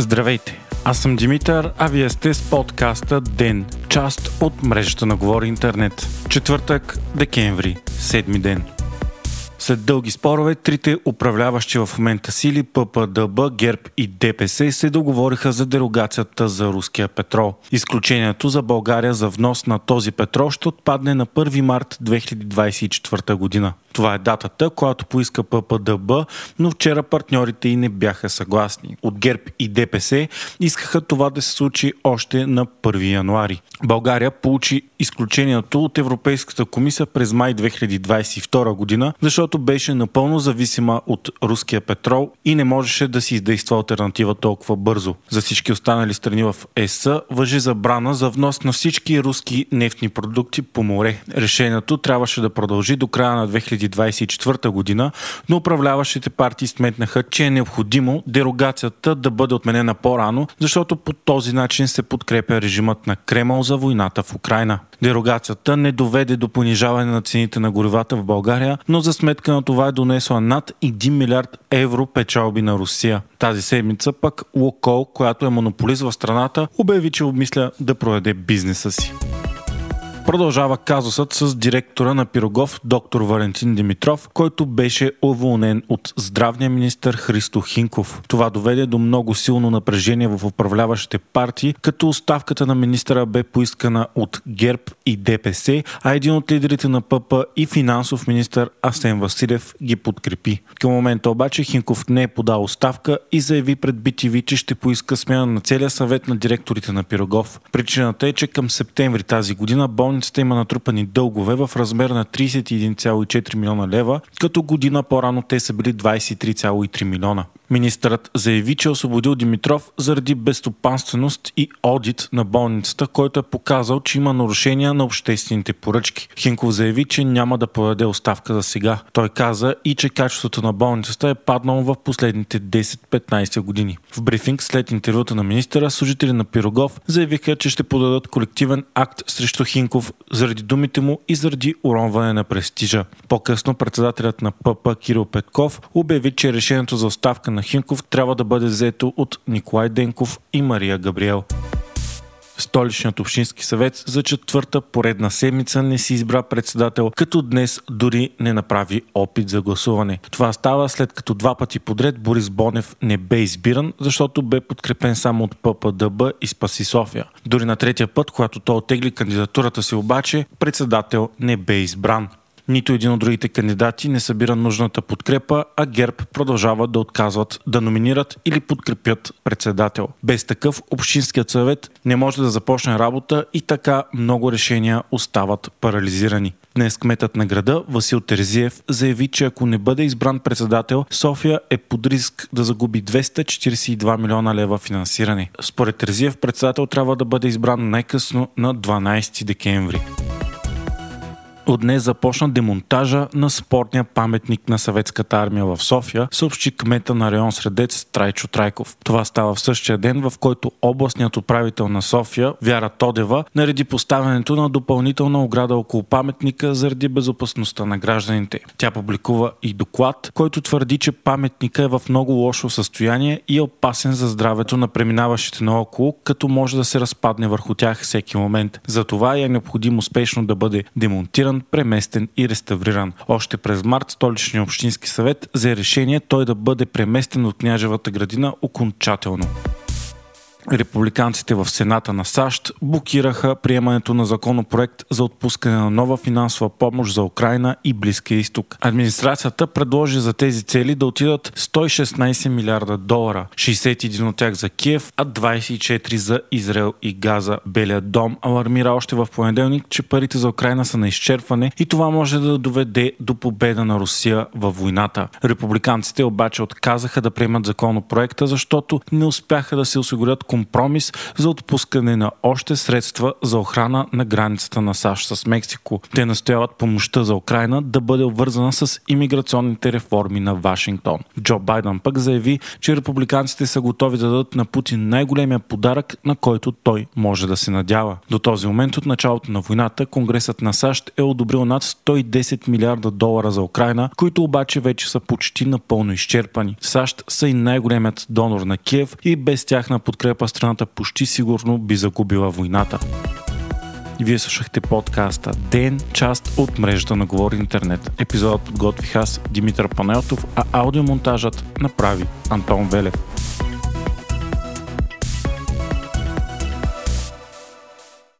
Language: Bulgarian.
Здравейте! Аз съм Димитър, а вие сте с подкаста ДЕН, част от мрежата на Говори Интернет. Четвъртък, декември, седми ден. След дълги спорове, трите управляващи в момента сили ППДБ, ГЕРБ и ДПС се договориха за дерогацията за руския петрол. Изключението за България за внос на този петрол ще отпадне на 1 март 2024 година. Това е датата, която поиска ППДБ, но вчера партньорите и не бяха съгласни. От ГЕРБ и ДПС искаха това да се случи още на 1 януари. България получи изключението от Европейската комисия през май 2022 година, защото беше напълно зависима от руския петрол и не можеше да си издейства альтернатива толкова бързо. За всички останали страни в ЕС въжи забрана за внос на всички руски нефтни продукти по море. Решението трябваше да продължи до края на 2020 2024 година, но управляващите партии сметнаха, че е необходимо дерогацията да бъде отменена по-рано, защото по този начин се подкрепя режимът на Кремъл за войната в Украина. Дерогацията не доведе до понижаване на цените на горивата в България, но за сметка на това е донесла над 1 милиард евро печалби на Русия. Тази седмица пък Локол, която е монополист в страната, обяви, че обмисля да проведе бизнеса си. Продължава казусът с директора на Пирогов, доктор Валентин Димитров, който беше уволнен от здравния министр Христо Хинков. Това доведе до много силно напрежение в управляващите партии, като оставката на министра бе поискана от ГЕРБ и ДПС, а един от лидерите на ПП и финансов министр Асен Василев ги подкрепи. Към момента обаче Хинков не е подал оставка и заяви пред BTV, че ще поиска смяна на целия съвет на директорите на Пирогов. Причината е, че към септември тази година болницата болницата има натрупани дългове в размер на 31,4 милиона лева, като година по-рано те са били 23,3 милиона. Министърът заяви, че е освободил Димитров заради безстопанственост и одит на болницата, който е показал, че има нарушения на обществените поръчки. Хинков заяви, че няма да подаде оставка за сега. Той каза и, че качеството на болницата е паднало в последните 10-15 години. В брифинг след интервюта на министъра, служители на Пирогов заявиха, че ще подадат колективен акт срещу Хинков заради думите му и заради уронване на престижа. По-късно председателят на ПП Кирил Петков обяви, че решението за оставка на на Хинков трябва да бъде взето от Николай Денков и Мария Габриел. Столичният общински съвет за четвърта поредна седмица не си избра председател, като днес дори не направи опит за гласуване. Това става след като два пъти подред Борис Бонев не бе избиран, защото бе подкрепен само от ППДБ и Спаси София. Дори на третия път, когато той отегли кандидатурата си обаче, председател не бе избран. Нито един от другите кандидати не събира нужната подкрепа, а ГЕРБ продължава да отказват да номинират или подкрепят председател. Без такъв Общинският съвет не може да започне работа и така много решения остават парализирани. Днес кметът на града Васил Терзиев заяви, че ако не бъде избран председател, София е под риск да загуби 242 милиона лева финансиране. Според Терзиев председател трябва да бъде избран най-късно на 12 декември. От днес започна демонтажа на спортния паметник на съветската армия в София, съобщи кмета на район Средец Трайчо Трайков. Това става в същия ден, в който областният управител на София, Вяра Тодева, нареди поставянето на допълнителна ограда около паметника заради безопасността на гражданите. Тя публикува и доклад, който твърди, че паметника е в много лошо състояние и е опасен за здравето на преминаващите наоколо, като може да се разпадне върху тях всеки момент. Затова е необходимо успешно да бъде демонтиран преместен и реставриран. Още през март столичния общински съвет взе решение той да бъде преместен от княжевата градина окончателно. Републиканците в Сената на САЩ блокираха приемането на законопроект за отпускане на нова финансова помощ за Украина и Близкия изток. Администрацията предложи за тези цели да отидат 116 милиарда долара, 61 от тях за Киев, а 24 за Израел и Газа. Белият дом алармира още в понеделник, че парите за Украина са на изчерпване и това може да доведе до победа на Русия във войната. Републиканците обаче отказаха да приемат законопроекта, защото не успяха да се осигурят компромис за отпускане на още средства за охрана на границата на САЩ с Мексико. Те настояват помощта за Украина да бъде обвързана с имиграционните реформи на Вашингтон. Джо Байден пък заяви, че републиканците са готови да дадат на Путин най-големия подарък, на който той може да се надява. До този момент от началото на войната Конгресът на САЩ е одобрил над 110 милиарда долара за Украина, които обаче вече са почти напълно изчерпани. САЩ са и най-големият донор на Киев и без тяхна подкрепа страната почти сигурно би загубила войната. Вие слушахте подкаста Ден, част от мрежата на Говори Интернет. Епизодът подготвих аз, Димитър Панелтов, а аудиомонтажът направи Антон Велев.